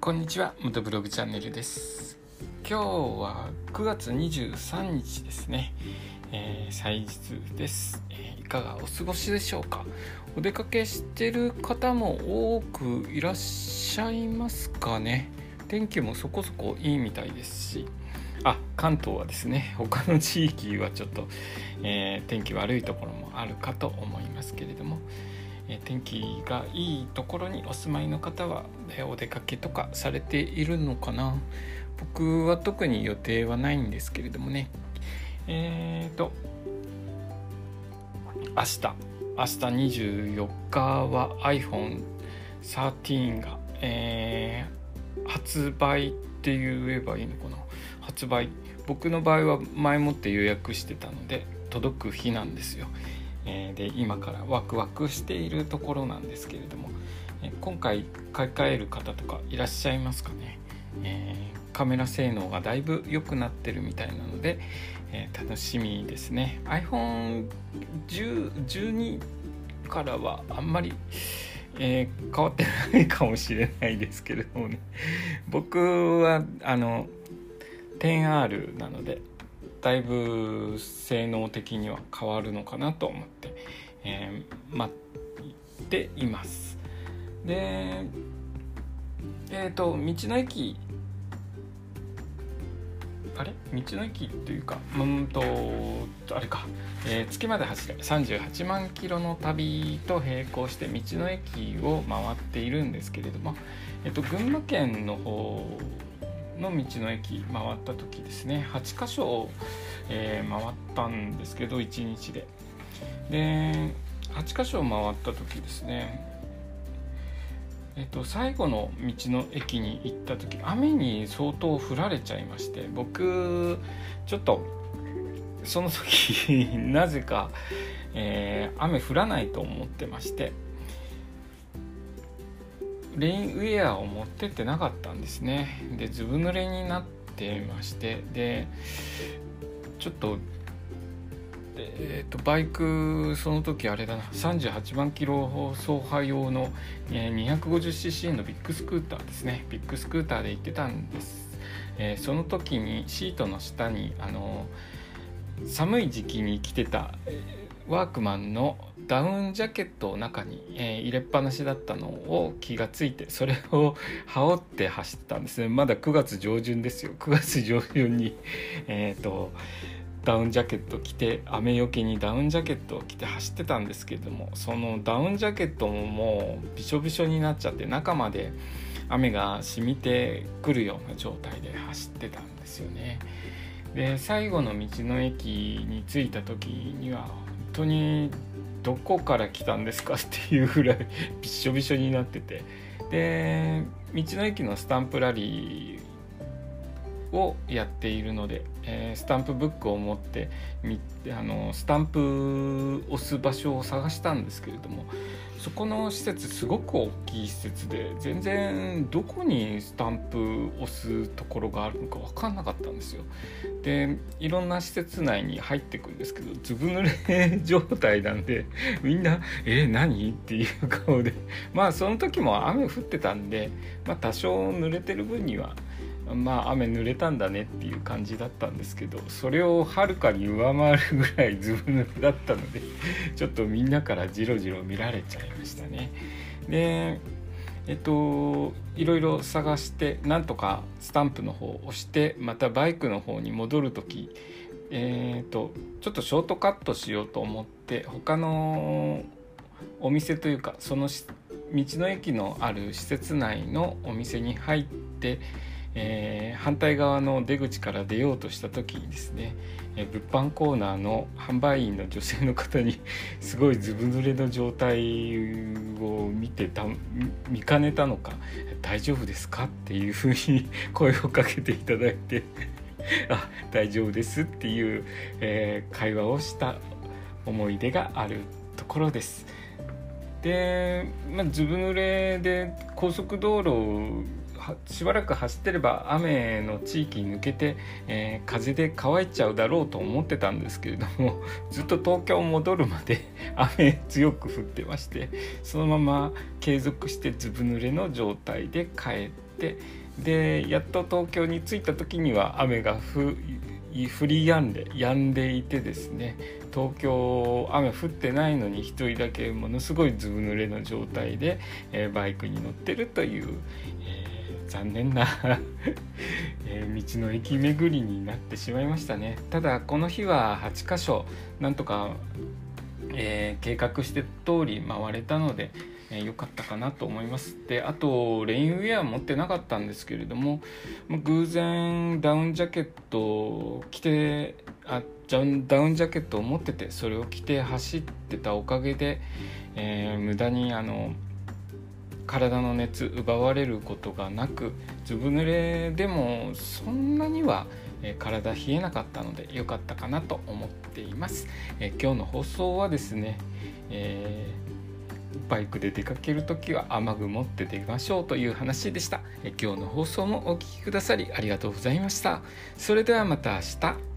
こんにちは元ブログチャンネルです。今日は9月23日ですね、えー、祭日です、えー、いかがお過ごしでしょうか？お出かけしてる方も多くいらっしゃいますかね？天気もそこそこいいみたいですし。あ関東はですね他の地域はちょっと、えー、天気悪いところもあるかと思いますけれども、天気がいいところにお住まいの方は、えお出かけとかされているのかな。僕は特に予定はないんですけれどもね。えっ、ー、と明日明日24日は iPhone13 が、えー、発売って言えばいいのかな。発売。僕の場合は前もって予約してたので届く日なんですよ。えで今からワクワクしているところなんですけれども、え今回買い替える方とかいらっしゃいますかね、えー、カメラ性能がだいぶ良くなってるみたいなので、えー、楽しみですね。iPhone12 からはあんまりえー、変わってないかもしれないですけれどもね。僕はあの 10R なのでだいぶ性能的には変わるのかなと思って、えー、待っています。でえっ、ー、と道の駅あれ？道の駅っていうかうんとあれか、えー、月まで走れ38万キロの旅と並行して道の駅を回っているんですけれども、えーと群馬県の方の道の駅回った時ですね。8箇所を、えー、回ったんですけど1日で。で8箇所回った時ですね。えっと、最後の道の駅に行った時雨に相当降られちゃいまして僕ちょっとその時 なぜか、えー、雨降らないと思ってまして。レインウェアを持ってってなかったんですね。でずぶ濡れになってましてでちょっとえーと、バイクその時あれだな38万キロ走破用の、え、250cc のビッグスクーターですね。ビッグスクーターで行ってたんです、えー、その時にシートの下にあの寒い時期に着てた、ワークマンのダウンジャケットを中に、えー、入れっぱなしだったのを気がついてそれを羽織って走ったんですねまだ9月上旬ですよ9月上旬にえっ、とダウンジャケット着て雨よけにダウンジャケットを着て走ってたんですけどもそのダウンジャケットももうびしょびしょになっちゃって中まで雨が染みてくるような状態で走ってたんですよね。で最後の道の駅に着いた時には当にどこから来たんですかっていうぐらいびしょびしょになってて。で道の駅のスタンプラリーをやっているので、えー、スタンプブックを持ってあのスタンプ押す場所を探したんですけれどもそこの施設すごく大きい施設で全然どこにスタンプ押すところがあるのか分かんなかったんですよ。でいろんな施設内に入ってくんですけどずぶ濡れ状態なんでみんな「えー、何?」っていう顔でまあその時も雨降ってたんで、まあ、多少濡れてる分にはまあ雨濡れたんだねっていう感じだったんですけどそれをはるかに上回るぐらいずぶ濡れだったので ちょっとみんなからじろじろ見られちゃいましたね。でえっといろいろ探してなんとかスタンプの方を押してまたバイクの方に戻る時えーと、ちょっとショートカットしようと思って他のお店というかその道の駅のある施設内のお店に入ってえー、反対側の出口から出ようとした時にですね、えー、物販コーナーの販売員の女性の方に すごいずぶ濡れの状態を見てた見かねたのか「大丈夫ですか?」っていうふうに 声をかけていただいて あ大丈夫ですっていう、えー、会話をした思い出があるところです。で、まあ、ずぶ濡れで高速道路しばらく走ってれば雨の地域に抜けて、えー、風で乾いちゃうだろうと思ってたんですけれども ずっと東京戻るまで 雨強く降ってましてそのまま継続してずぶ濡れの状態で帰ってでやっと東京に着いた時には雨が降り止んで止んでいてですね東京雨降ってないのに1人だけものすごいずぶ濡れの状態で、えー、バイクに乗ってるという、残念な えー、道の駅巡りになってしまいましたね。ただこの日は8箇所なんとか、え計画して通り回れたので良、えー、かったかなと思います。であとレインウェア持ってなかったんですけれども偶然ダウンジャケットを着てあダウンジャケットを持っててそれを着て走ってたおかげで、えー、無駄にあの体の熱奪われることがなくずぶ濡れでもそんなには体冷えなかったので良かったかなと思っています。え今日の放送はですね、えー、バイクで出かける時は雨具持って出ましょうという話でした。え今日の放送もお聴きくださりありがとうございました。それではまた明日。